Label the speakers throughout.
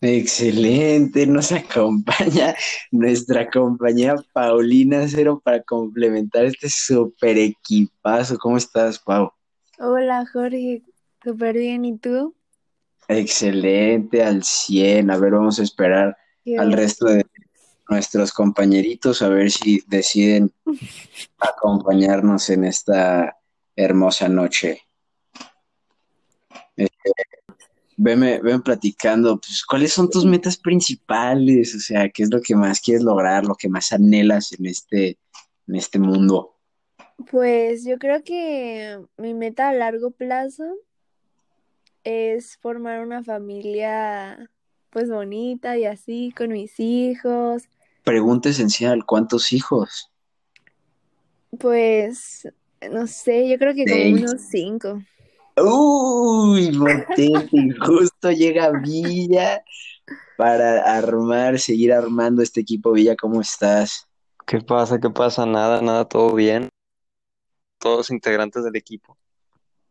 Speaker 1: Excelente, nos acompaña nuestra compañera Paulina Cero para complementar este super equipazo. ¿Cómo estás, Pau?
Speaker 2: Hola, Jorge. Súper bien. ¿Y tú?
Speaker 1: Excelente, al 100. A ver, vamos a esperar
Speaker 2: Qué
Speaker 1: al resto de nuestros compañeritos a ver si deciden acompañarnos en esta hermosa noche. Este, veme, veme platicando, pues, ¿cuáles son tus metas principales? O sea, ¿qué es lo que más quieres lograr, lo que más anhelas en este, en este mundo?
Speaker 2: Pues yo creo que mi meta a largo plazo es formar una familia pues bonita y así con mis hijos.
Speaker 1: Pregunta esencial, ¿cuántos hijos?
Speaker 2: Pues no sé, yo creo que como unos cinco.
Speaker 1: Uy, potente, y justo llega Villa para armar, seguir armando este equipo. Villa, ¿cómo estás?
Speaker 3: ¿Qué pasa? ¿Qué pasa? Nada, nada, todo bien. Todos integrantes del equipo.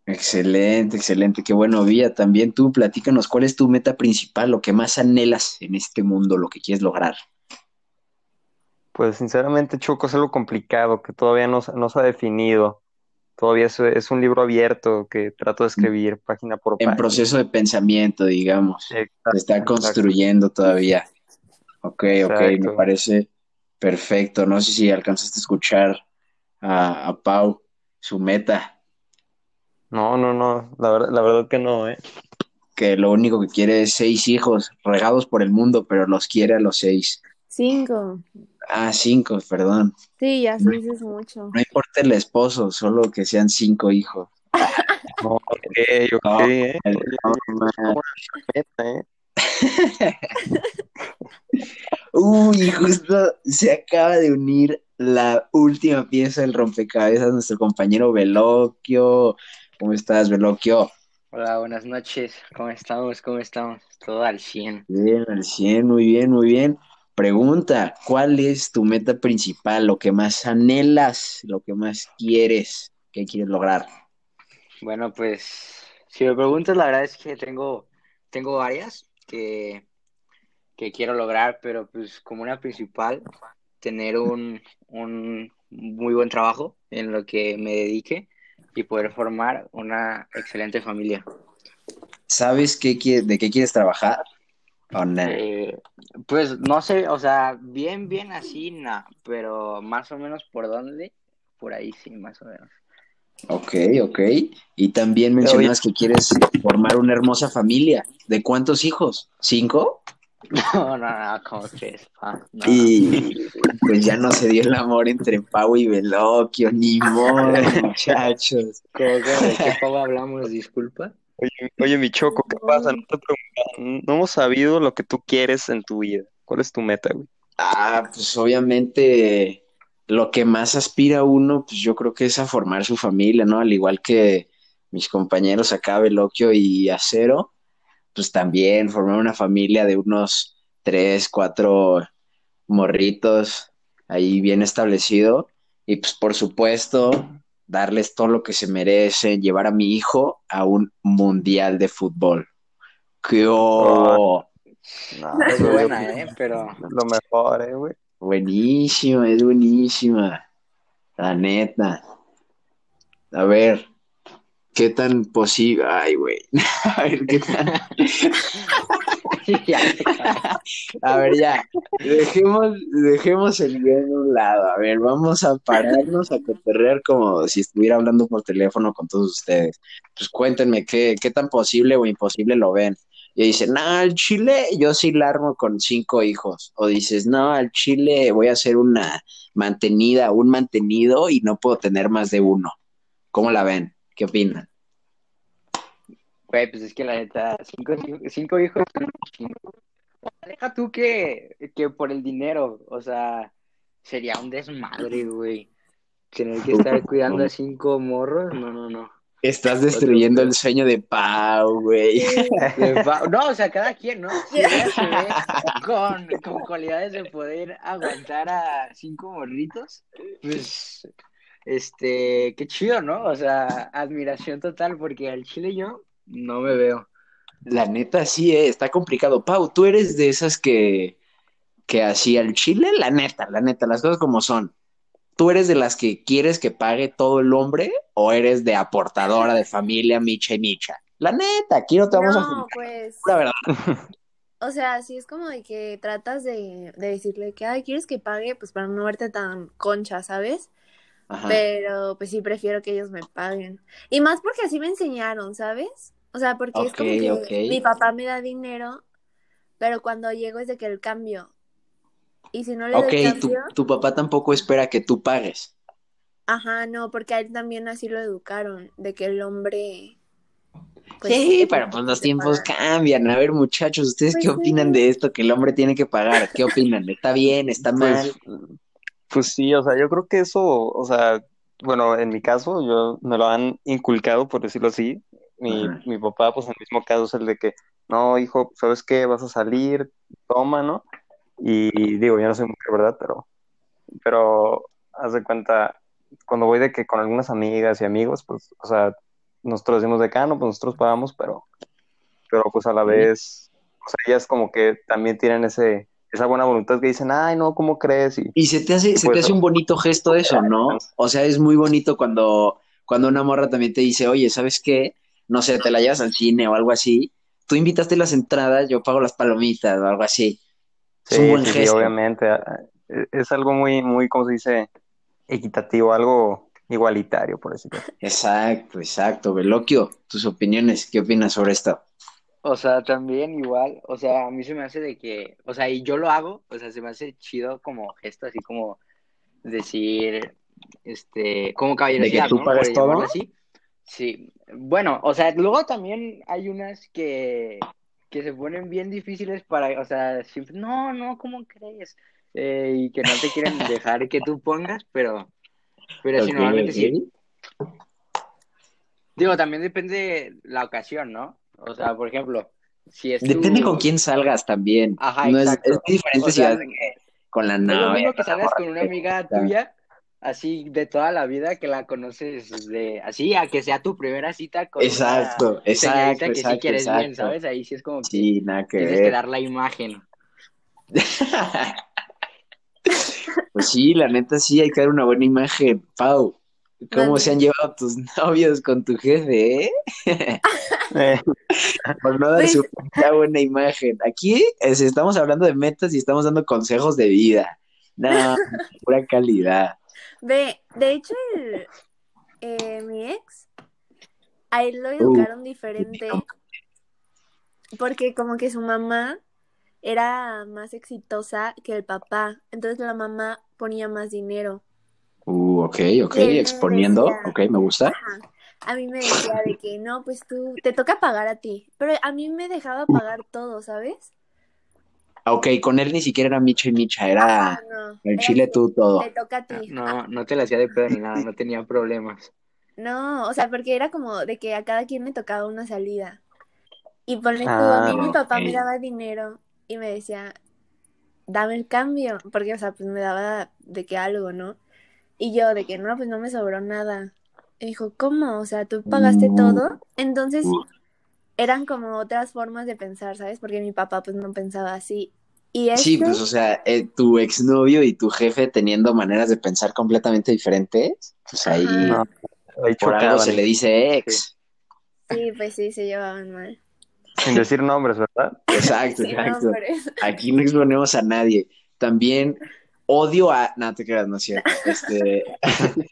Speaker 1: Excelente, excelente, qué bueno, Villa. También tú, platícanos, ¿cuál es tu meta principal, lo que más anhelas en este mundo, lo que quieres lograr?
Speaker 3: Pues sinceramente, Choco, es algo complicado que todavía no, no se ha definido. Todavía es, es un libro abierto que trato de escribir página por
Speaker 1: En
Speaker 3: página.
Speaker 1: proceso de pensamiento, digamos. Se
Speaker 3: Exacto,
Speaker 1: está
Speaker 3: exacto,
Speaker 1: construyendo todavía. Ok, ok, me
Speaker 3: exacto.
Speaker 1: parece perfecto. No sé si alcanzaste a escuchar a, a Pau, su meta,
Speaker 3: No, no, no, la verdad, la verdad que no, ¿eh?
Speaker 1: que lo único que quiere es seis hijos regados por el mundo, pero los quiere a los seis.
Speaker 2: Cinco.
Speaker 1: Ah, cinco, perdón.
Speaker 2: Sí, ya seis es mucho.
Speaker 1: No importa el esposo, solo que sean cinco hijos.
Speaker 3: No, ok, ok,
Speaker 1: No,
Speaker 3: ¿eh?
Speaker 1: el-
Speaker 3: Oye,
Speaker 1: no,
Speaker 3: oye,
Speaker 1: man.
Speaker 3: ¿cómo es la meta, eh?
Speaker 1: Uy, justo se acaba de unir la última pieza del rompecabezas, nuestro compañero Veloquio. ¿Cómo estás, Veloquio?
Speaker 4: Hola, buenas noches. ¿Cómo estamos? ¿Cómo estamos? Todo al 100.
Speaker 1: Bien, al 100, muy bien, muy bien. Pregunta, ¿cuál es tu meta principal, lo que más anhelas, lo que más quieres, qué quieres lograr?
Speaker 4: Bueno, pues, si me preguntas, la verdad es que tengo, tengo varias que, que quiero lograr, pero pues como una principal, tener un, un muy buen trabajo en lo que me dedique y poder formar una excelente familia.
Speaker 1: ¿Sabes qué, de qué quieres trabajar? ¿O no?
Speaker 4: Eh, pues no sé, o sea, bien, bien así, no, pero más o menos por dónde, por ahí sí, más o menos.
Speaker 1: Ok, ok. Y también mencionas que quieres formar una hermosa familia. ¿De cuántos hijos? ¿Cinco?
Speaker 4: No, no, no, pa? No, no.
Speaker 1: Y pues ya no se dio el amor entre Pau y Veloquio, ni modo, muchachos.
Speaker 4: ¿Cómo que de qué pavo hablamos? Disculpa.
Speaker 3: Oye, oye, mi Choco, ¿qué pasa? No te preguntan, no hemos sabido lo que tú quieres en tu vida. ¿Cuál es tu meta, güey?
Speaker 1: Ah, pues obviamente lo que más aspira uno, pues yo creo que es a formar su familia, ¿no? Al igual que mis compañeros acá, Veloquio y Acero, pues también formar una familia de unos tres, cuatro morritos ahí bien establecido. Y pues por supuesto, darles todo lo que se merecen, llevar a mi hijo a un mundial de fútbol. ¡Qué
Speaker 3: Oh, no,
Speaker 4: Es buena, ¿eh? Pero
Speaker 3: lo mejor, ¿eh, güey?
Speaker 1: Buenísima, es buenísima. La neta. A ver, ¿qué tan posible? Ay, güey. A ver, ¿qué tan... A ver, ya. Dejemos, dejemos el guion a un lado. A ver, vamos a pararnos a cotorrear como si estuviera hablando por teléfono con todos ustedes. Pues cuéntenme qué, qué tan posible o imposible lo ven. Y dicen, no, al Chile yo sí la armo con cinco hijos. O dices, no, al Chile voy a hacer una mantenida, un mantenido y no puedo tener más de uno. ¿Cómo la ven? ¿Qué opinan?
Speaker 4: Güey, pues es que la neta, cinco, cinco hijos. Deja tú que, que por el dinero, o sea, sería un desmadre, güey. Tener que estar cuidando a cinco morros, no, no, no.
Speaker 1: Estás destruyendo el sueño de Pau, güey.
Speaker 4: No, o sea, cada quien, ¿no? Si ella se ve con, con cualidades de poder aguantar a cinco morritos, pues, este, qué chido, ¿no? O sea, admiración total, porque al chile yo no me veo.
Speaker 1: La neta sí, eh, está complicado. Pau, tú eres de esas que, que así al chile, la neta, la neta, las cosas como son. ¿Tú eres de las que quieres que pague todo el hombre o eres de aportadora de familia micha y micha? La neta, aquí no te vamos a
Speaker 2: No,
Speaker 1: juzgar,
Speaker 2: pues,
Speaker 1: la verdad.
Speaker 2: o sea, sí es como de que tratas de, de decirle que, ay, ¿quieres que pague? Pues para no verte tan concha, ¿sabes?
Speaker 1: Ajá.
Speaker 2: Pero pues sí prefiero que ellos me paguen. Y más porque así me enseñaron, ¿sabes? O sea, porque es como que mi papá me da dinero, pero cuando llego es de que el cambio. Y si no le
Speaker 1: Ok,
Speaker 2: doy
Speaker 1: tu,
Speaker 2: cambio,
Speaker 1: tu papá tampoco espera que tú pagues.
Speaker 2: ajá, no, porque a él también así lo educaron, de que el hombre, pues,
Speaker 1: Sí, pero pues los tiempos cambian. A ver, muchachos, ¿ustedes qué
Speaker 2: Pues
Speaker 1: opinan
Speaker 2: sí.
Speaker 1: de esto que el hombre tiene que pagar? ¿Qué opinan? ¿Está bien? ¿Está mal?
Speaker 3: Pues, pues sí, o sea, yo creo que eso, o sea, bueno, en mi caso, yo me lo han inculcado, por decirlo así. Mi, mi papá, pues en el mismo caso es el de que, no, hijo, ¿sabes qué? Vas a salir, toma, ¿no? Y digo, yo no soy mujer, ¿verdad? Pero, pero haz de cuenta, cuando voy de que con algunas amigas y amigos, pues, o sea, nosotros decimos de acá, no, pues nosotros pagamos, pero, pero pues a la vez, o sea, ellas como que también tienen ese, esa buena voluntad que dicen, ay, no, ¿cómo crees? Y
Speaker 1: Y se te hace, se te
Speaker 3: pues,
Speaker 1: hace un bonito gesto eso, ¿no? O sea, es muy bonito cuando, cuando una morra también te dice, oye, ¿sabes qué? No sé, te la llevas al cine o algo así. Tú invitaste las entradas, yo pago las palomitas o algo así. Es un
Speaker 3: Sí,
Speaker 1: buen
Speaker 3: sí, sí,
Speaker 1: gesto.
Speaker 3: obviamente. e- Es algo muy, muy, ¿cómo se dice? Equitativo, algo igualitario, por decirlo así.
Speaker 1: Exacto, exacto. Veloquio, tus opiniones, ¿qué opinas sobre esto?
Speaker 4: O sea, también igual, o sea, a mí se me hace de que, o sea, y yo lo hago, o sea, se me hace chido como gesto, así como decir, este, como
Speaker 1: ¿De que tú
Speaker 4: ¿no?
Speaker 1: pagas todo?
Speaker 4: así. Sí, bueno, o sea, luego también hay unas que, que se ponen bien difíciles para, o sea, siempre, no, no, ¿cómo crees? Eh, y que no te quieren dejar que tú pongas, pero, pero
Speaker 1: Ok,
Speaker 4: normalmente sí. Digo, también depende la ocasión, ¿no? O sea, por ejemplo, si es
Speaker 1: Depende
Speaker 4: tu...
Speaker 1: con quién salgas también.
Speaker 4: Ajá,
Speaker 1: No es, es
Speaker 4: exacto.
Speaker 1: diferente
Speaker 4: O
Speaker 1: si vas que con la
Speaker 4: es lo mismo que salgas con una amiga tuya, así de toda la vida, que la conoces de así, a que sea tu primera cita con una
Speaker 1: Exacto, exacto,
Speaker 4: señorita que sí
Speaker 1: exacto,
Speaker 4: quieres bien,
Speaker 1: exacto.
Speaker 4: ¿sabes? Ahí sí es como que
Speaker 1: Sí, nada que
Speaker 4: tienes que dar la imagen.
Speaker 1: Pues sí, la neta sí, hay que dar una buena imagen. Pau, ¿cómo se han llevado tus novios con tu jefe, eh? Por no dar
Speaker 2: Pues,
Speaker 1: su buena imagen. Aquí es- estamos hablando de metas y estamos dando consejos de vida. No, pura calidad.
Speaker 2: Ve, de hecho, el, eh, mi ex, a él lo
Speaker 1: Uh,
Speaker 2: educaron diferente porque como que su mamá era más exitosa que el papá, entonces la mamá ponía más dinero.
Speaker 1: uh, ok, ok, exponiendo,
Speaker 2: decía,
Speaker 1: ok, me gusta.
Speaker 2: ajá, a mí me decía de que no, pues tú, te toca pagar a ti, pero a mí me dejaba pagar todo, ¿sabes?
Speaker 1: Ok, con él ni siquiera era Micha y Micha, era
Speaker 2: no,
Speaker 1: el
Speaker 2: era
Speaker 1: chile tú todo.
Speaker 2: te toca a ti.
Speaker 4: No, no te la hacía de pedo ni nada, no tenía problemas.
Speaker 2: No, o sea, porque era como de que a cada quien le tocaba una salida. Y ponle tú, a
Speaker 3: ah,
Speaker 2: mí mi
Speaker 1: Ok.
Speaker 2: papá me daba dinero y me decía, dame el cambio, porque, o sea, pues me daba de que algo, ¿no? Y yo de que no, pues no me sobró nada. Y dijo, ¿cómo? O sea, tú pagaste
Speaker 1: Uh,
Speaker 2: todo. Entonces
Speaker 1: uh.
Speaker 2: eran como otras formas de pensar, ¿sabes? Porque mi papá pues no pensaba así. Y
Speaker 1: Sí, pues, o sea, eh, tu exnovio y tu jefe teniendo maneras de pensar completamente diferentes, pues ahí
Speaker 3: no,
Speaker 2: ajá,
Speaker 3: ahí
Speaker 1: por algo se le dice
Speaker 4: Sí.
Speaker 1: ex.
Speaker 2: sí, pues sí, se llevaban mal.
Speaker 3: Sin decir nombres, ¿verdad?
Speaker 1: Exacto,
Speaker 2: Sin
Speaker 1: exacto.
Speaker 2: nombres.
Speaker 1: Aquí no exponemos a nadie. También odio a... No, te creas, no es cierto. Este...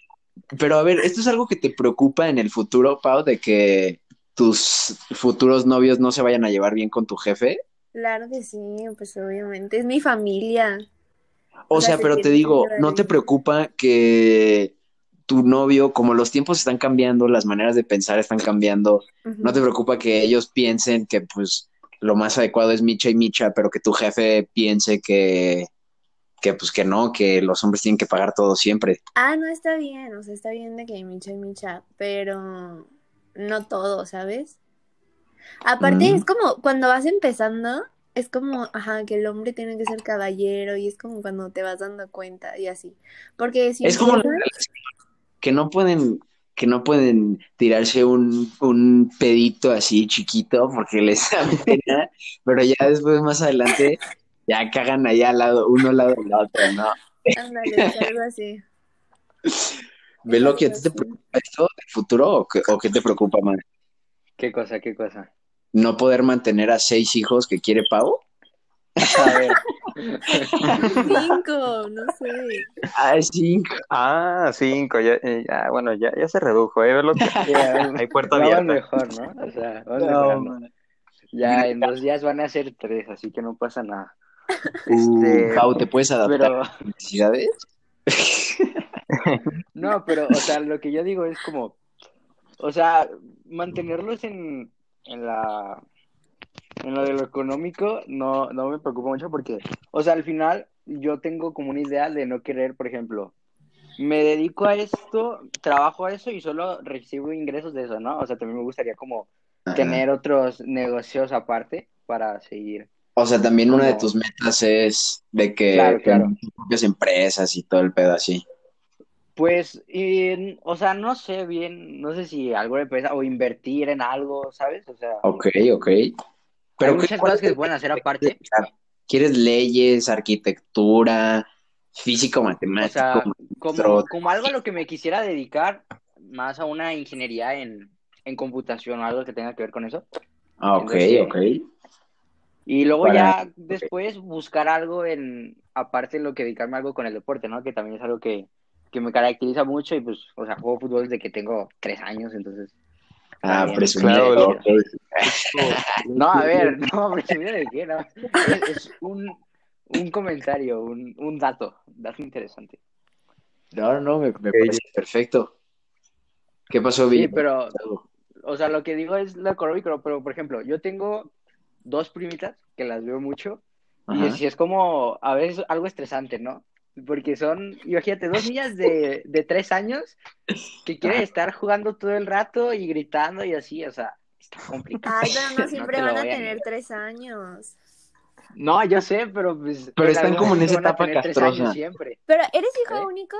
Speaker 1: Pero a ver, ¿esto es algo que te preocupa en el futuro, Pau, de que tus futuros novios no se vayan a llevar bien con tu jefe?
Speaker 2: Claro que sí, pues obviamente, es mi familia.
Speaker 1: O
Speaker 2: O sea,
Speaker 1: sea,
Speaker 2: se
Speaker 1: pero te digo, ¿no te preocupa que tu novio, como los tiempos están cambiando, las maneras de pensar están cambiando, ¿no te preocupa que ellos piensen que pues lo más adecuado es Micha y Micha, pero que tu jefe piense que, que pues que no, que los hombres tienen que pagar todo siempre?
Speaker 2: Ah, no está bien, o sea, está bien de que micha y micha, pero no todo, ¿sabes? Aparte,
Speaker 1: Mm.
Speaker 2: es como cuando vas empezando, es como, ajá, que el hombre tiene que ser caballero y es como cuando te vas dando cuenta y así. Porque si
Speaker 1: Es como que no pueden que no pueden tirarse un, un pedito así chiquito porque les da pena, pero ya después más adelante ya cagan allá al lado, uno al lado del otro, ¿no?
Speaker 2: Ándale, algo así.
Speaker 1: Velo que a ti te preocupa esto del futuro o qué, o qué te preocupa más?
Speaker 4: ¿Qué cosa, qué cosa?
Speaker 1: ¿No poder mantener a seis hijos que quiere Pau?
Speaker 4: A ver,
Speaker 2: Cinco, no sé.
Speaker 1: Ah, cinco.
Speaker 3: Ah, cinco, ya, eh, ya, bueno, ya, ya se redujo, ¿eh? Lo que-
Speaker 4: ya,
Speaker 3: Hay puerta
Speaker 4: vamos
Speaker 3: abierta.
Speaker 4: mejor, ¿no? O sea, vamos
Speaker 1: No.
Speaker 4: Ya en dos días van a ser tres, así que no pasa nada.
Speaker 1: Uh,
Speaker 4: Este,
Speaker 1: Pau, ¿te puedes adaptar
Speaker 4: pero,
Speaker 1: a las necesidades?
Speaker 4: no, pero, o sea, lo que yo digo es como, o sea, mantenerlos en, en la, en lo de lo económico no, no me preocupa mucho porque, o sea, al final yo tengo como una idea de no querer, por ejemplo, me dedico a esto, trabajo a eso y solo recibo ingresos de eso, ¿no? O sea, también me gustaría como
Speaker 1: Ajá.
Speaker 4: tener otros negocios aparte para seguir.
Speaker 1: O sea, también una de tus metas es de que
Speaker 4: Claro, claro.
Speaker 1: propias empresas y todo el pedo así.
Speaker 4: Pues, y, o sea, no sé bien, no sé si algo de empresa o invertir en algo, ¿sabes? O sea,
Speaker 1: Ok, ok.
Speaker 4: hay
Speaker 1: Pero
Speaker 4: muchas cosas que se pueden hacer aparte.
Speaker 1: ¿Quieres leyes, arquitectura, físico,
Speaker 4: O
Speaker 1: matemático?
Speaker 4: sea,
Speaker 1: maestro?
Speaker 4: como, como algo a lo que me quisiera dedicar más a una ingeniería en, en computación o algo que tenga que ver con eso.
Speaker 1: Ah, ok,
Speaker 4: entonces,
Speaker 1: ok.
Speaker 4: Y luego
Speaker 1: Para-
Speaker 4: ya después buscar algo en, aparte de lo que dedicarme a algo con el deporte, ¿no? Que también es algo que, que me caracteriza mucho y pues, o sea, juego fútbol desde que tengo tres años, entonces.
Speaker 1: Ah, presumido.
Speaker 3: Claro,
Speaker 1: ok.
Speaker 4: No, a ver, no, presumido de qué, no. Es, es un, un comentario, un, un dato, dato interesante.
Speaker 1: No, no, me, me parece perfecto. ¿Qué pasó,
Speaker 4: Sí,
Speaker 1: Villa?
Speaker 4: pero, o sea, lo que digo es lo económico, pero por ejemplo, yo tengo dos primitas que las veo mucho y sí es como a veces algo estresante, ¿no? Porque son, imagínate, dos niñas de, de tres años que quieren estar jugando todo el rato y gritando y así, o sea, está complicado.
Speaker 2: Ay, pero no siempre van a tener tres años.
Speaker 4: No, yo sé, pero pues.
Speaker 1: Pero están como en esa etapa castrosa.
Speaker 2: Pero, ¿eres hijo
Speaker 4: ¿Eh?
Speaker 2: único?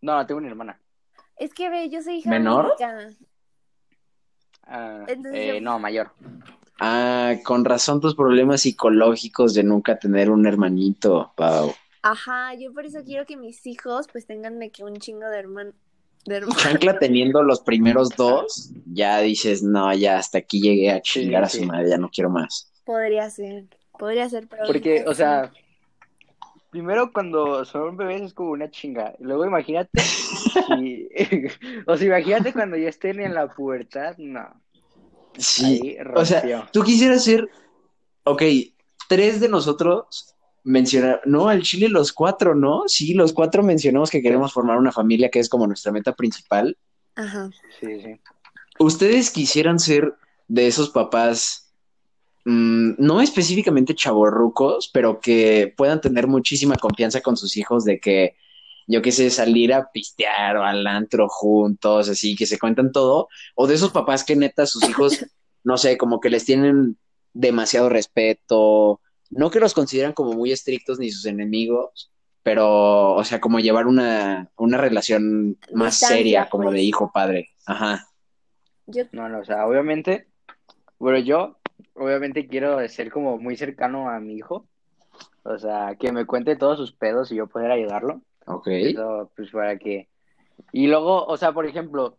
Speaker 4: No, no, tengo una hermana.
Speaker 2: Es que ve, yo soy hija
Speaker 1: ¿Menor?
Speaker 2: única. Entonces
Speaker 4: eh,
Speaker 2: yo-
Speaker 4: no, mayor.
Speaker 1: Ah, con razón tus problemas psicológicos de nunca tener un hermanito, Pau.
Speaker 2: Ajá, yo por eso quiero que mis hijos pues tengan de que un chingo de hermano. De hermano.
Speaker 1: Chancla teniendo los primeros dos, ya dices, no, ya hasta aquí llegué a
Speaker 4: Sí,
Speaker 1: chingar a
Speaker 4: sí.
Speaker 1: su madre, ya no quiero más.
Speaker 2: Podría ser, podría ser, pero
Speaker 4: Porque, o sea, primero cuando son bebés es como una chinga. Luego imagínate, si- o sea, imagínate cuando ya estén en la pubertad, no.
Speaker 1: Sí,
Speaker 4: Ahí
Speaker 1: o sea, tú quisieras ser, ok, tres de nosotros mencionar, no, al Chile los cuatro, ¿no? Sí, los cuatro mencionamos que queremos formar una familia que es como nuestra meta principal.
Speaker 2: Ajá.
Speaker 4: Sí, sí.
Speaker 1: ¿Ustedes quisieran ser de esos papás, mm, no específicamente chavorrucos, pero que puedan tener muchísima confianza con sus hijos de que, yo qué sé, salir a pistear o al antro juntos, así, que se cuentan todo? ¿O de esos papás que neta sus hijos, no sé, como que les tienen demasiado respeto, no que los consideran como muy estrictos ni sus enemigos? Pero, o sea, como llevar una, una relación más
Speaker 2: Distancia,
Speaker 1: seria, como
Speaker 2: pues.
Speaker 1: de hijo-padre. Ajá.
Speaker 2: Yo,
Speaker 4: No, no, o sea, obviamente, bueno, yo obviamente quiero ser como muy cercano a mi hijo. O sea, que me cuente todos sus pedos y yo poder ayudarlo.
Speaker 1: Ok.
Speaker 4: Eso, pues para que. Y luego, o sea, por ejemplo,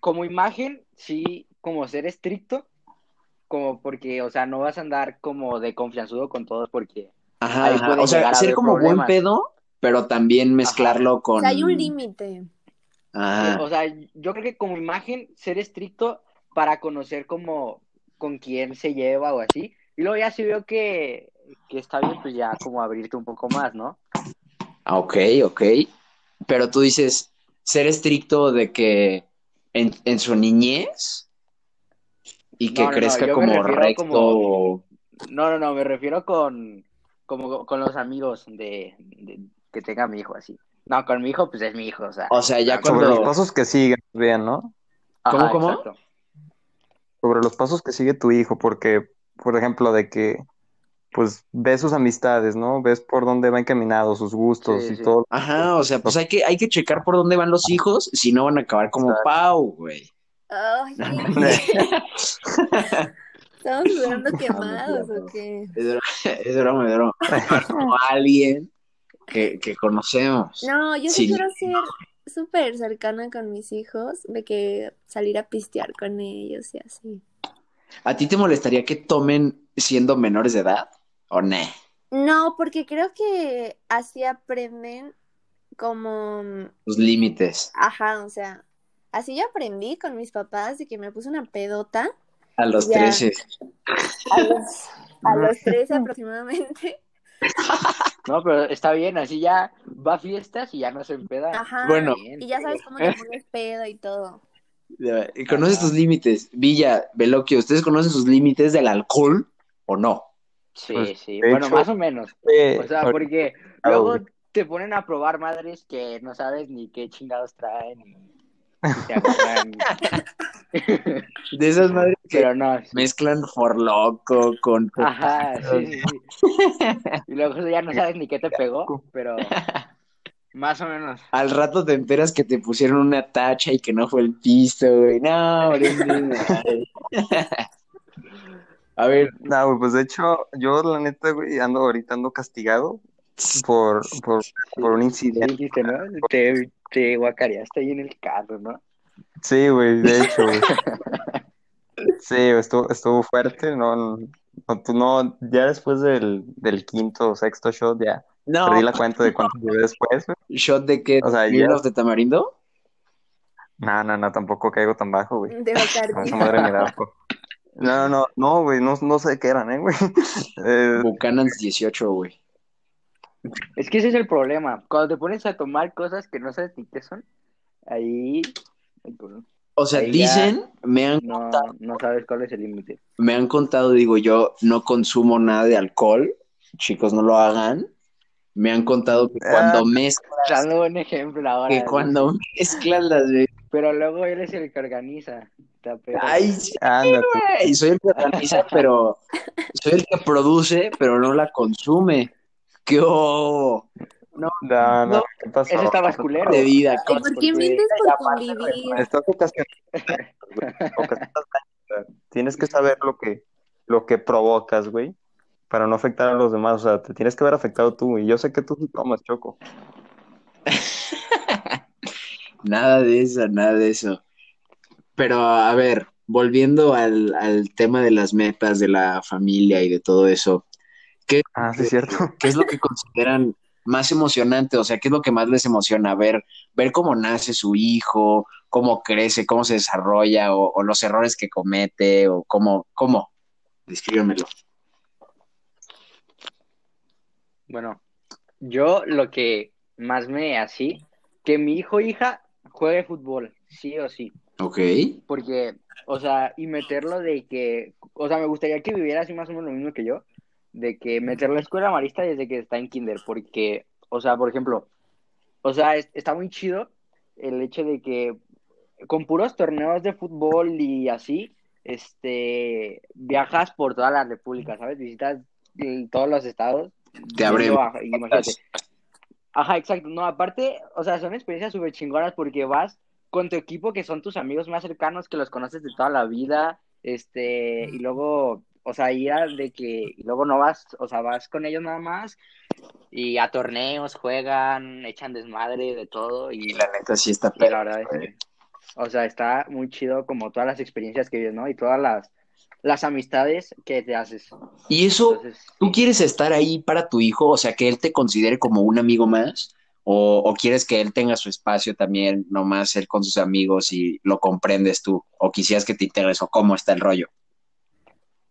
Speaker 4: como imagen, sí, como ser estricto, como porque, o sea, no vas a andar como de confianzudo con todos porque.
Speaker 1: Ajá, O sea, ser como buen pedo, pero también mezclarlo
Speaker 2: o
Speaker 1: con.
Speaker 2: sea, hay un límite.
Speaker 1: Ajá.
Speaker 4: O sea, yo creo que como imagen, ser estricto para conocer como con quién se lleva o así. Y luego ya si veo que, que está bien, pues ya como abrirte un poco más, ¿no?
Speaker 1: Ah, Ok, ok. Pero tú dices, ser estricto de que en, en su niñez y que
Speaker 4: No, no, no,
Speaker 1: crezca como
Speaker 4: refiero
Speaker 1: recto.
Speaker 4: como- No, no, no, me refiero con como con los amigos de, de- que tenga mi hijo así. No, con mi hijo, pues es mi hijo, o sea.
Speaker 1: O sea, ya
Speaker 3: Sobre los pasos que siguen, bien, ¿no?
Speaker 1: ¿Cómo, cómo?
Speaker 4: exacto.
Speaker 3: Sobre los pasos que sigue tu hijo, porque, por ejemplo, de que pues ves sus amistades, ¿no? Ves por dónde va encaminado, sus gustos
Speaker 4: Sí,
Speaker 3: y
Speaker 4: sí.
Speaker 3: todo.
Speaker 1: Ajá, o sea, pues hay que, hay que checar por dónde van los hijos, si no van a acabar como
Speaker 3: Exacto.
Speaker 1: Pau, güey.
Speaker 2: Ay, ¿estamos jugando quemados o qué?
Speaker 1: Es broma, es broma, es broma. Como alguien que, que conocemos.
Speaker 2: No, yo
Speaker 1: Sí.
Speaker 2: sí quiero ser súper cercana con mis hijos, de que salir a pistear con ellos y así.
Speaker 1: ¿A ti te molestaría que tomen siendo menores de edad? ¿O no?
Speaker 2: No, porque creo que así aprenden como,
Speaker 1: Los límites.
Speaker 2: ajá, o sea, así yo aprendí con mis papás de que me puse una pedota
Speaker 1: A los
Speaker 2: Ya.
Speaker 1: 13.
Speaker 2: a los, a los 13 aproximadamente.
Speaker 4: No, pero está bien, así ya va a fiestas y ya no se empeda.
Speaker 2: Ajá,
Speaker 1: Bueno.
Speaker 4: Bien.
Speaker 2: y ya sabes cómo le pones pedo y todo.
Speaker 1: Y ¿Conoces tus límites? Villa, Veloquio, ¿ustedes conocen sus límites del alcohol o no?
Speaker 4: Sí,
Speaker 3: Pues,
Speaker 4: sí.
Speaker 3: de
Speaker 4: Bueno,
Speaker 3: hecho,
Speaker 4: más o menos.
Speaker 3: Eh,
Speaker 4: O sea, porque luego te ponen a probar madres que no sabes ni qué chingados traen te.
Speaker 1: De esas madres que
Speaker 4: Pero no. sí.
Speaker 1: mezclan for loco con...
Speaker 4: Ajá, sí, sí, sí. Y luego ya no sabes ni qué te pegó, pero más o menos.
Speaker 1: Al rato te enteras que te pusieron una tacha y que no fue el pisto, güey. No, hombre, A ver,
Speaker 3: No, güey, pues de hecho, yo la neta, güey, ando ahorita ando castigado por, por, por un
Speaker 4: Sí,
Speaker 3: incidente.
Speaker 4: dijiste, ¿no? Te, te guacareaste ahí en el carro, ¿no?
Speaker 3: Sí, güey, de hecho, güey. Sí, estuvo, estuvo fuerte, no, no, no, ya después del, del quinto o sexto shot ya
Speaker 1: no,
Speaker 3: perdí la cuenta de cuánto llevé después, güey.
Speaker 1: shot de qué?
Speaker 3: O sea,
Speaker 1: ¿Miel
Speaker 3: ya-
Speaker 1: of de tamarindo?
Speaker 3: No, no, no, tampoco caigo tan bajo, güey.
Speaker 2: De
Speaker 3: No, esa
Speaker 2: Bacardi.
Speaker 3: madre me da asco. No, no, no, güey, no, no sé qué eran, ¿eh, güey? Eh,
Speaker 1: Buchanan's 18, güey.
Speaker 4: Es que ese es el problema. Cuando te pones a tomar cosas que no sabes ni qué son, ahí
Speaker 1: O sea,
Speaker 4: Ahí
Speaker 1: dicen, me han,
Speaker 4: no, no sabes cuál es el límite.
Speaker 1: me han contado, digo yo, no consumo nada de alcohol, chicos, no lo hagan. Me han contado que
Speaker 3: Ah.
Speaker 1: cuando mezclan,
Speaker 4: Dando un ejemplo ahora.
Speaker 1: que cuando mezclan las
Speaker 4: Pero luego él es el que organiza.
Speaker 1: Ay, sí, güey, soy el que organiza, pero soy el que produce, pero no la consume. ¡Qué oh!
Speaker 3: No, no,
Speaker 1: No,
Speaker 3: ¿qué pasó?
Speaker 4: Eso está más culero.
Speaker 1: de vida.
Speaker 2: ¿Por qué mientes por convivir?
Speaker 3: Estás. Tienes que saber lo que, lo que provocas, güey, para no afectar a los demás. O sea, te tienes que ver afectado tú. Y yo sé que tú sí tomas, Choco.
Speaker 1: Nada de eso, nada de eso. Pero a ver, volviendo al, al tema de las metas de la familia y de todo eso, ¿qué,
Speaker 3: Ah, sí, cierto.
Speaker 1: qué es lo que consideran más emocionante? O sea, ¿qué es lo que más les emociona? Ver, ver cómo nace su hijo, cómo crece, cómo se desarrolla, o, o los errores que comete, o cómo, cómo. Descríbemelo.
Speaker 4: Bueno, yo lo que más me así, que mi hijo o hija juegue fútbol, sí o sí.
Speaker 1: Ok.
Speaker 4: Porque, o sea, y meterlo de que, o sea, me gustaría que viviera así más o menos lo mismo que yo, de que meterlo a escuela marista desde que está en kinder, porque, o sea, por ejemplo, o sea, es- está muy chido el hecho de que con puros torneos de fútbol y así, este, viajas por toda la república, ¿sabes? Visitas todos los estados.
Speaker 1: Te abre
Speaker 4: imagínate. Ajá, exacto. No, aparte, o sea, son experiencias súper chingonas porque vas con tu equipo que son tus amigos más cercanos, que los conoces de toda la vida, este, y luego, o sea, ir a de que, y luego no vas, o sea, vas con ellos nada más, y a torneos juegan, echan desmadre de todo, y
Speaker 1: La neta sí está
Speaker 4: y la verdad es que, o sea, está muy chido como todas las experiencias que vives, ¿no? Y todas las, las amistades que te haces.
Speaker 1: Y eso,
Speaker 4: Entonces,
Speaker 1: ¿Tú quieres estar ahí para tu hijo? O sea, que él te considere como un amigo más. ¿O, o quieres que él tenga su espacio también, nomás él con sus amigos y lo comprendes tú? ¿O quisieras que te integres? ¿O cómo está el rollo?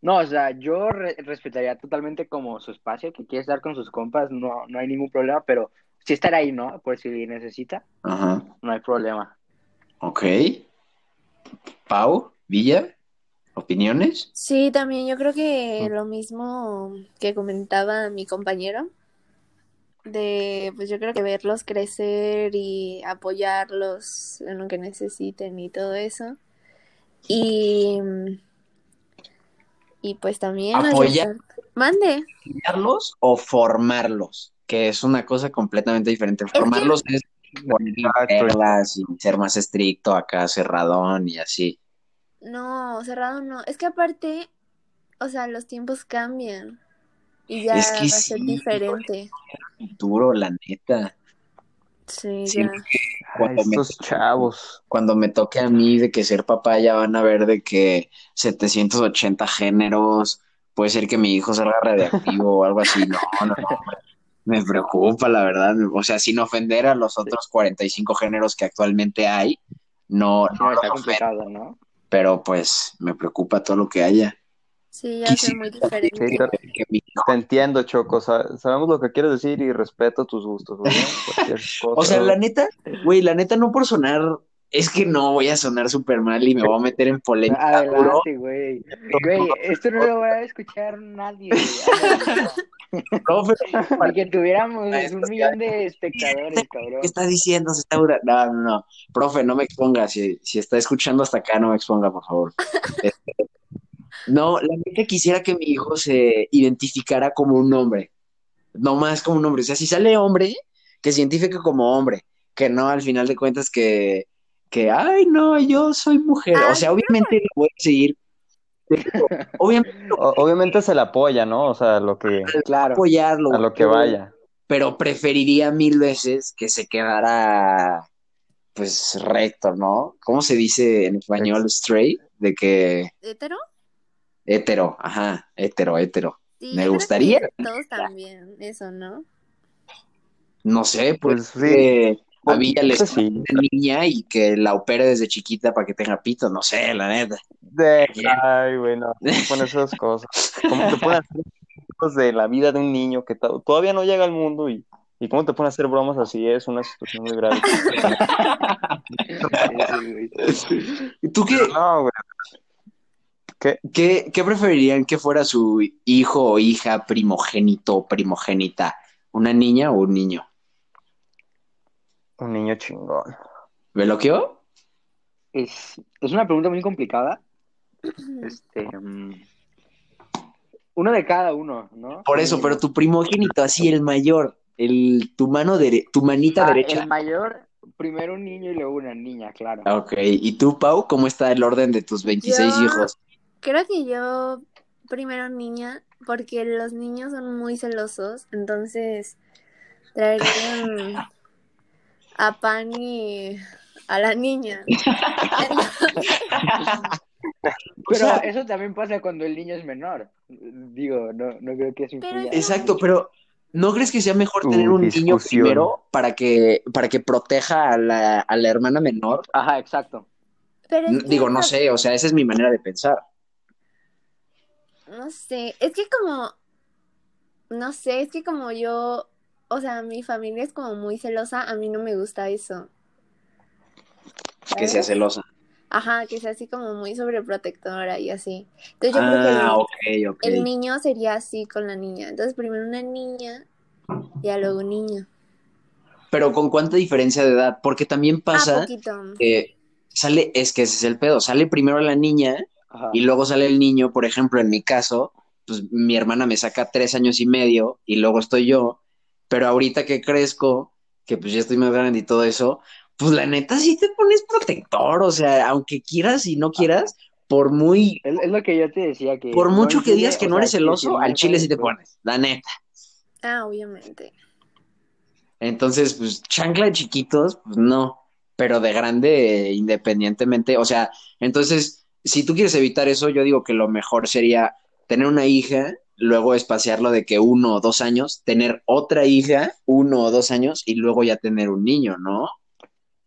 Speaker 4: No, o sea, yo re- respetaría totalmente como su espacio, que quiere estar con sus compas, no, no hay ningún problema, pero sí estar ahí, ¿no? Por si necesita,
Speaker 1: Ajá.
Speaker 4: no hay problema.
Speaker 1: Ok. Pau, Villa, ¿opiniones?
Speaker 2: Sí, también yo creo que lo mismo que comentaba mi compañero, de pues yo creo que verlos crecer y apoyarlos en lo que necesiten y todo eso. Y, y pues también
Speaker 1: Apoyar.
Speaker 2: Mande.
Speaker 1: criarlos o formarlos, que es una cosa completamente diferente.
Speaker 2: que-
Speaker 1: Formarlos es
Speaker 3: Exacto.
Speaker 1: reglas y ser más estricto acá, cerradón y así.
Speaker 2: No, cerrado no. Es que aparte, o sea, los tiempos cambian. Y ya
Speaker 1: Es que
Speaker 2: va a ser
Speaker 1: sí.
Speaker 2: diferente.
Speaker 1: Duro, la neta.
Speaker 2: Sí,
Speaker 1: Sí.
Speaker 2: ya.
Speaker 1: Cuando me,
Speaker 3: Estos chavos.
Speaker 1: cuando me toque a mí de que ser papá ya van a ver de que 780 géneros, puede ser que mi hijo salga radiactivo o algo así. No, no, no. Me preocupa, la verdad. O sea, sin ofender a los otros 45 géneros que actualmente hay, no, no
Speaker 4: está complicado, ¿no?
Speaker 1: pero pues me preocupa todo lo que haya.
Speaker 2: Sí, ya ser muy diferente.
Speaker 3: Te, entiendo, Choco. sa- sabemos lo que quieres decir y respeto tus gustos, güey. Cualquier cosa.
Speaker 1: O sea, la neta, güey, la neta no por sonar, es que no voy a sonar súper mal y me voy a meter en polémica.
Speaker 4: Adelante, güey. Güey, esto no lo va a escuchar nadie, güey.
Speaker 1: Profe,
Speaker 4: Porque tuviéramos
Speaker 1: Maestro,
Speaker 4: un millón de espectadores, cabrón.
Speaker 1: ¿Qué está diciendo? Se está No, no, no. Profe, no me exponga. Si, si está escuchando hasta acá, no me exponga, por favor. Este, no, la neta quisiera que mi hijo se identificara como un hombre. No más como un hombre. O sea, si sale hombre, que se identifique como hombre. Que no, al final de cuentas, que, que ay, no, yo soy mujer. O sea, obviamente lo voy a seguir. Obviamente
Speaker 3: O- obviamente se le apoya, ¿no? O sea, lo que,
Speaker 4: Claro.
Speaker 1: apoyar, lo
Speaker 3: a lo que vaya.
Speaker 1: pero preferiría mil veces que se quedara pues recto, ¿no? ¿Cómo se dice en español straight? De que
Speaker 2: ¿Hetero?
Speaker 1: Hetero, ajá, hetero, hetero.
Speaker 2: Sí,
Speaker 1: Me gustaría.
Speaker 2: Todos también, eso, ¿no?
Speaker 1: No sé, pues,
Speaker 3: Pues sí.
Speaker 1: a Villa le
Speaker 3: Pues sí.
Speaker 1: de niña y que la opere desde chiquita para que tenga pito, no sé, la neta.
Speaker 3: De... Ay, güey, no. no pones esas cosas. ¿Cómo te pueden hacer cosas de la vida de un niño que to- todavía no llega al mundo y, y cómo te pueden hacer bromas así? Es una situación muy grave.
Speaker 1: ¿Y ¿Tú qué,
Speaker 3: No, güey. ¿Qué?
Speaker 1: qué, qué preferirían que fuera su hijo o hija primogénito o primogénita? ¿Una niña o un niño?
Speaker 3: Un niño chingón.
Speaker 1: ¿Veloquio?
Speaker 4: Es, es una pregunta muy complicada. Este, mm, uno de cada uno, ¿no?
Speaker 1: Por eso, pero tu primogénito, así el mayor, el, tu mano dere- tu manita
Speaker 4: Ah,
Speaker 1: derecha.
Speaker 4: El mayor, primero un niño y luego una niña, claro.
Speaker 1: Ok, ¿y tú, Pau, cómo está el orden de tus 26
Speaker 2: Yo-
Speaker 1: hijos?
Speaker 2: Creo que yo primero niña, porque los niños son muy celosos, entonces traerían a Pani a la niña.
Speaker 1: O
Speaker 4: Pero
Speaker 1: sea-
Speaker 4: eso también pasa cuando el niño es menor. Digo, no, no creo que eso influya.
Speaker 1: Exacto, pero ¿no crees que sea mejor tener
Speaker 3: Uh,
Speaker 1: un niño primero para que, para que proteja a la, a la hermana menor?
Speaker 4: Ajá, exacto.
Speaker 2: Pero
Speaker 1: Digo, no sé, o sea, esa es mi manera de pensar.
Speaker 2: No sé, es que como, no sé, es que como yo, o sea, mi familia es como muy celosa, a mí no me gusta eso.
Speaker 1: Que sea celosa.
Speaker 2: Ajá, que sea así como muy sobreprotectora y así. Entonces yo creo
Speaker 1: Ah,
Speaker 2: que
Speaker 1: ok.
Speaker 2: el, el niño sería así con la niña. Entonces primero una niña y ya luego un niño.
Speaker 1: Pero ¿con cuánta diferencia de edad? Porque también
Speaker 2: Ah,
Speaker 1: pasa que sale, es que ese es el pedo, sale primero la niña
Speaker 4: Ajá.
Speaker 1: y luego sale el niño, por ejemplo, en mi caso, pues mi hermana me saca tres años y medio y luego estoy yo, pero ahorita que crezco, que pues ya estoy más grande y todo eso, pues la neta sí te pones protector, o sea, aunque quieras y no quieras, por muy,
Speaker 4: Es, es lo que yo te decía que
Speaker 1: por
Speaker 4: no
Speaker 1: mucho que digas que no
Speaker 4: sea,
Speaker 1: eres celoso,
Speaker 4: el
Speaker 1: al chile sí te pones, la neta.
Speaker 2: Ah, obviamente.
Speaker 1: Entonces, pues chancla de chiquitos, pues no, pero de grande, eh, independientemente, o sea, entonces, si tú quieres evitar eso, yo digo que lo mejor sería tener una hija, luego espaciarlo de que uno o dos años, tener otra hija, uno o dos años, y luego ya tener un niño, ¿no?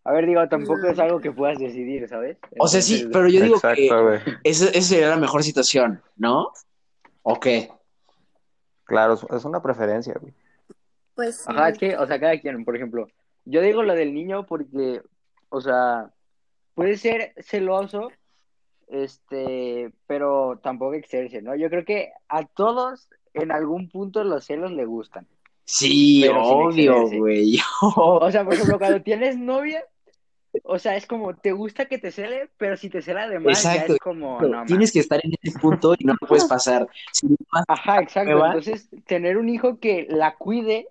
Speaker 4: A ver, digo, tampoco es algo que puedas decidir, ¿sabes?
Speaker 1: O sea, sí, pero yo digo que
Speaker 3: Exacto,
Speaker 1: esa, esa sería la mejor situación, ¿no? ¿O qué?
Speaker 3: Claro, es- es una preferencia, güey.
Speaker 2: Pues sí.
Speaker 4: Ajá, es que, o sea, cada quien, por ejemplo, yo digo lo del niño porque, o sea, puede ser celoso, este, pero tampoco excederse, ¿no? Yo creo que a todos en algún punto los celos le gustan.
Speaker 1: Sí, obvio, güey.
Speaker 4: O sea, por ejemplo, cuando tienes novia, o sea, es como, te gusta que te cele, pero si te cela de más, ya
Speaker 1: Exacto,
Speaker 4: es como, no,
Speaker 1: tienes que estar en ese punto y no lo puedes pasar. Si no pasas
Speaker 4: Ajá, exacto. Entonces, tener un hijo que la cuide,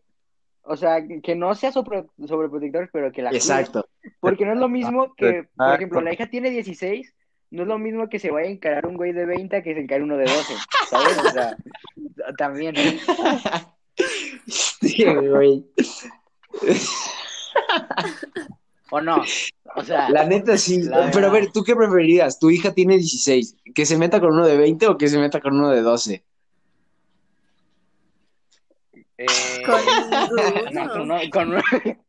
Speaker 4: o sea, que- no sea sobre, sobreprotector, pero que la cuide.
Speaker 1: Exacto.
Speaker 4: Porque no es lo mismo que, por
Speaker 3: Exacto.
Speaker 4: ejemplo, la hija tiene 16, no es lo mismo que se vaya a encarar un güey de 20 que se encare uno de 12, ¿sabes? O sea, también.
Speaker 1: Sí, güey.
Speaker 4: ¿O no? O sea,
Speaker 1: La neta sí.
Speaker 4: La
Speaker 1: Pero a ver. ¿tú qué preferirías? ¿Tu hija tiene 16? ¿Que se meta con uno de 20 o que se meta con uno de 12?
Speaker 4: eh,
Speaker 2: Con
Speaker 4: no, con uno, con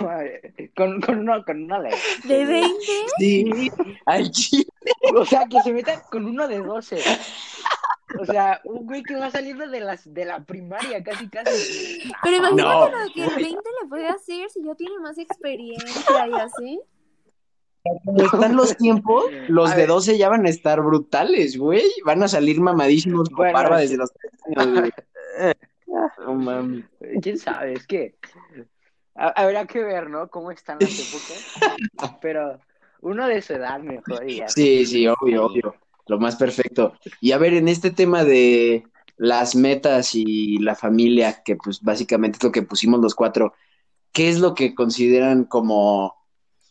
Speaker 4: no, eh, con, con uno, con uno de,
Speaker 2: ¿De 20?
Speaker 1: Sí. Ay, chile.
Speaker 4: O sea, que se meta con uno de 12. O sea, un güey que va saliendo de las de la primaria, casi, casi.
Speaker 2: Pero imagínate
Speaker 1: No.
Speaker 2: lo que el 20 le puede hacer si ya tiene más experiencia y así.
Speaker 1: Como están los tiempos, los
Speaker 4: A
Speaker 1: de
Speaker 4: ver.
Speaker 1: 12 ya van a estar brutales, güey. Van a salir mamadísimos con
Speaker 4: Bueno,
Speaker 1: barba
Speaker 4: sí.
Speaker 1: desde los 3 años, güey. No mames.
Speaker 4: ¿Quién sabe? Es que habrá que ver, ¿no? Cómo están las épocas. Pero uno de su edad mejor y ya.
Speaker 1: Sí, sí, obvio, obvio. Lo más perfecto. Y a ver, en este tema de las metas y la familia, que pues básicamente es lo que pusimos los cuatro, ¿qué es lo que consideran como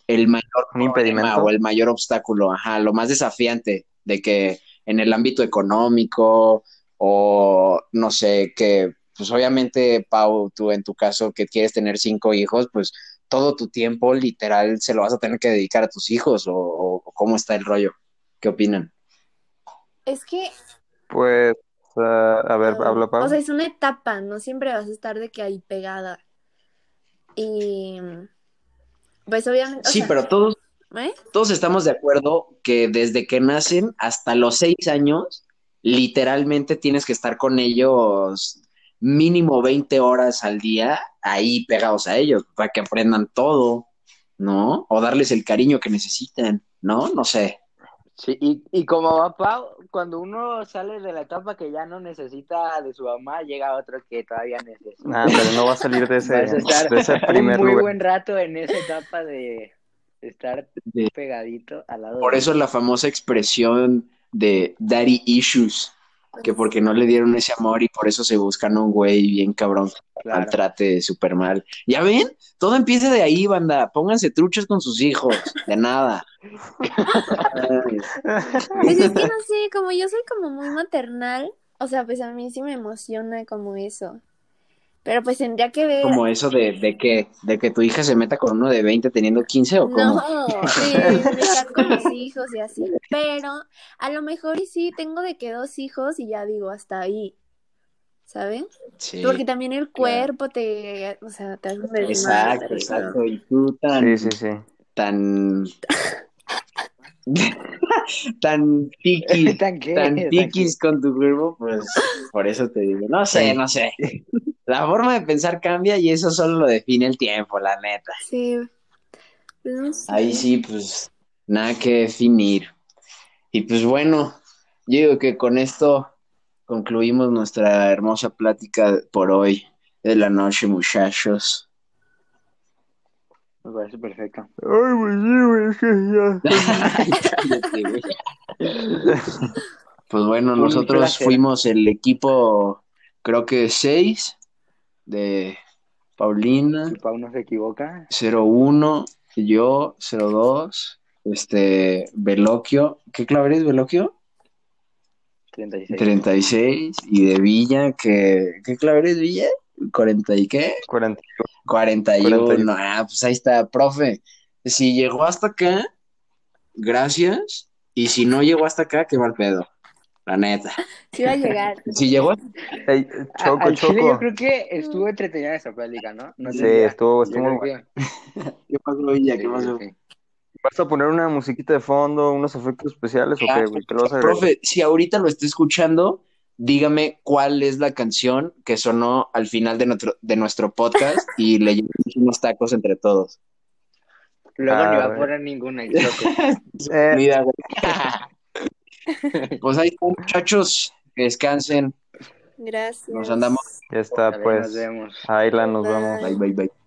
Speaker 1: el mayor
Speaker 3: impedimento.
Speaker 1: o el mayor obstáculo? Ajá, lo más desafiante de que en el ámbito económico o no sé, que pues obviamente, Pau, tú en tu caso que quieres tener cinco hijos, pues todo tu tiempo literal se lo vas a tener que dedicar a tus hijos o, cómo está el rollo. ¿Qué opinan?
Speaker 2: Es que,
Speaker 3: Pues, ah, a ver,
Speaker 2: ah,
Speaker 3: habla Pau.
Speaker 2: o sea, es una etapa, no siempre vas a estar de que ahí pegada. Y pues obviamente, o
Speaker 1: Sí,
Speaker 2: sea,
Speaker 1: pero todos,
Speaker 2: ¿eh?
Speaker 1: todos estamos de acuerdo que desde que nacen hasta los seis años, literalmente tienes que estar con ellos mínimo 20 horas al día ahí pegados a ellos para que aprendan todo, ¿no? O darles el cariño que necesitan, ¿no? No sé.
Speaker 4: Sí, y, y como va Pau, cuando uno sale de la etapa que ya no necesita de su mamá, llega otro que todavía necesita.
Speaker 3: Nah, pero no va a salir de ese,
Speaker 4: Vas a estar
Speaker 3: de ese primer
Speaker 4: un muy
Speaker 3: lugar.
Speaker 4: buen rato en esa etapa de estar
Speaker 1: Sí.
Speaker 4: pegadito al lado
Speaker 1: Por
Speaker 4: de
Speaker 1: eso la famosa expresión de daddy issues, que porque no le dieron ese amor y por eso se buscan un güey bien cabrón que
Speaker 4: Claro.
Speaker 1: maltrate súper mal. ¿Ya ven? Todo empieza de ahí, banda. Pónganse truchos con sus hijos. De nada.
Speaker 2: Pues es que no sé, como yo soy como muy maternal, o sea, pues a mí sí me emociona como eso. Pero pues tendría que ver.
Speaker 1: Como eso de, de que, de que tu hija se meta con uno de 20 teniendo 15 o cómo.
Speaker 2: No, sí, con los hijos y así. Pero a lo mejor y sí tengo de que dos hijos y ya digo hasta ahí. ¿Sabes?
Speaker 1: Sí.
Speaker 2: Porque también el cuerpo te, o sea, te hace
Speaker 1: Exacto, exacto. Y tú tan,
Speaker 3: Sí, sí, sí.
Speaker 1: tan, tan piqui,
Speaker 4: ¿Tan qué?
Speaker 1: tan
Speaker 4: ¿Tan
Speaker 1: piquis con tu cuerpo, pues por eso te digo. No sé,
Speaker 3: Sí.
Speaker 1: no sé. La forma de pensar cambia y eso solo lo define el tiempo, la neta.
Speaker 2: Sí. Pues no sé.
Speaker 1: Ahí sí, pues nada que definir. Y pues bueno, yo digo que con esto concluimos nuestra hermosa plática por hoy de la noche, muchachos.
Speaker 4: Me parece perfecto.
Speaker 3: Ay, pues sí, güey, es que ya.
Speaker 1: Pues bueno,
Speaker 4: Un
Speaker 1: nosotros
Speaker 4: placer.
Speaker 1: fuimos el equipo, creo que seis, de Paulina,
Speaker 4: Si Pau no se equivoca.
Speaker 1: 01, yo, 02, este, Veloquio. ¿Qué clave es Veloquio?
Speaker 4: 36.
Speaker 1: 36 y de Villa, que ¿qué clave es Villa? ¿40 y qué?
Speaker 3: 41.
Speaker 1: 41.
Speaker 3: 41.
Speaker 1: Ah, pues ahí está, profe. Si llegó hasta acá, gracias. Y si no llegó hasta acá, qué mal pedo. La neta.
Speaker 2: Sí va a llegar.
Speaker 1: Si llegó
Speaker 3: Ey,
Speaker 4: A-
Speaker 3: Choco,
Speaker 4: al Chile yo
Speaker 3: Choco.
Speaker 4: creo que estuvo entretenida esa plática, ¿no? No
Speaker 3: Sí, estuvo, estuvo muy
Speaker 4: que-
Speaker 1: ¿Qué pasó, Villa? ¿Qué pasó?
Speaker 3: ¿Vas a poner una musiquita de fondo, unos efectos especiales o qué, güey? ¿Qué lo vas a agregar?
Speaker 1: Profe, si ahorita lo está escuchando, dígame cuál es la canción que sonó al final de nuestro, de nuestro podcast y le llevamos unos tacos entre todos.
Speaker 4: Luego
Speaker 3: Ah,
Speaker 4: ni va a
Speaker 3: güey.
Speaker 4: poner ninguna.
Speaker 3: Eh,
Speaker 1: Mira, güey. Pues ahí están, muchachos. Que descansen.
Speaker 2: Gracias.
Speaker 1: Nos andamos.
Speaker 3: ya está, pues.
Speaker 4: Nos vemos.
Speaker 3: Ahí la nos
Speaker 2: Bye.
Speaker 3: vemos.
Speaker 1: Bye, bye, bye.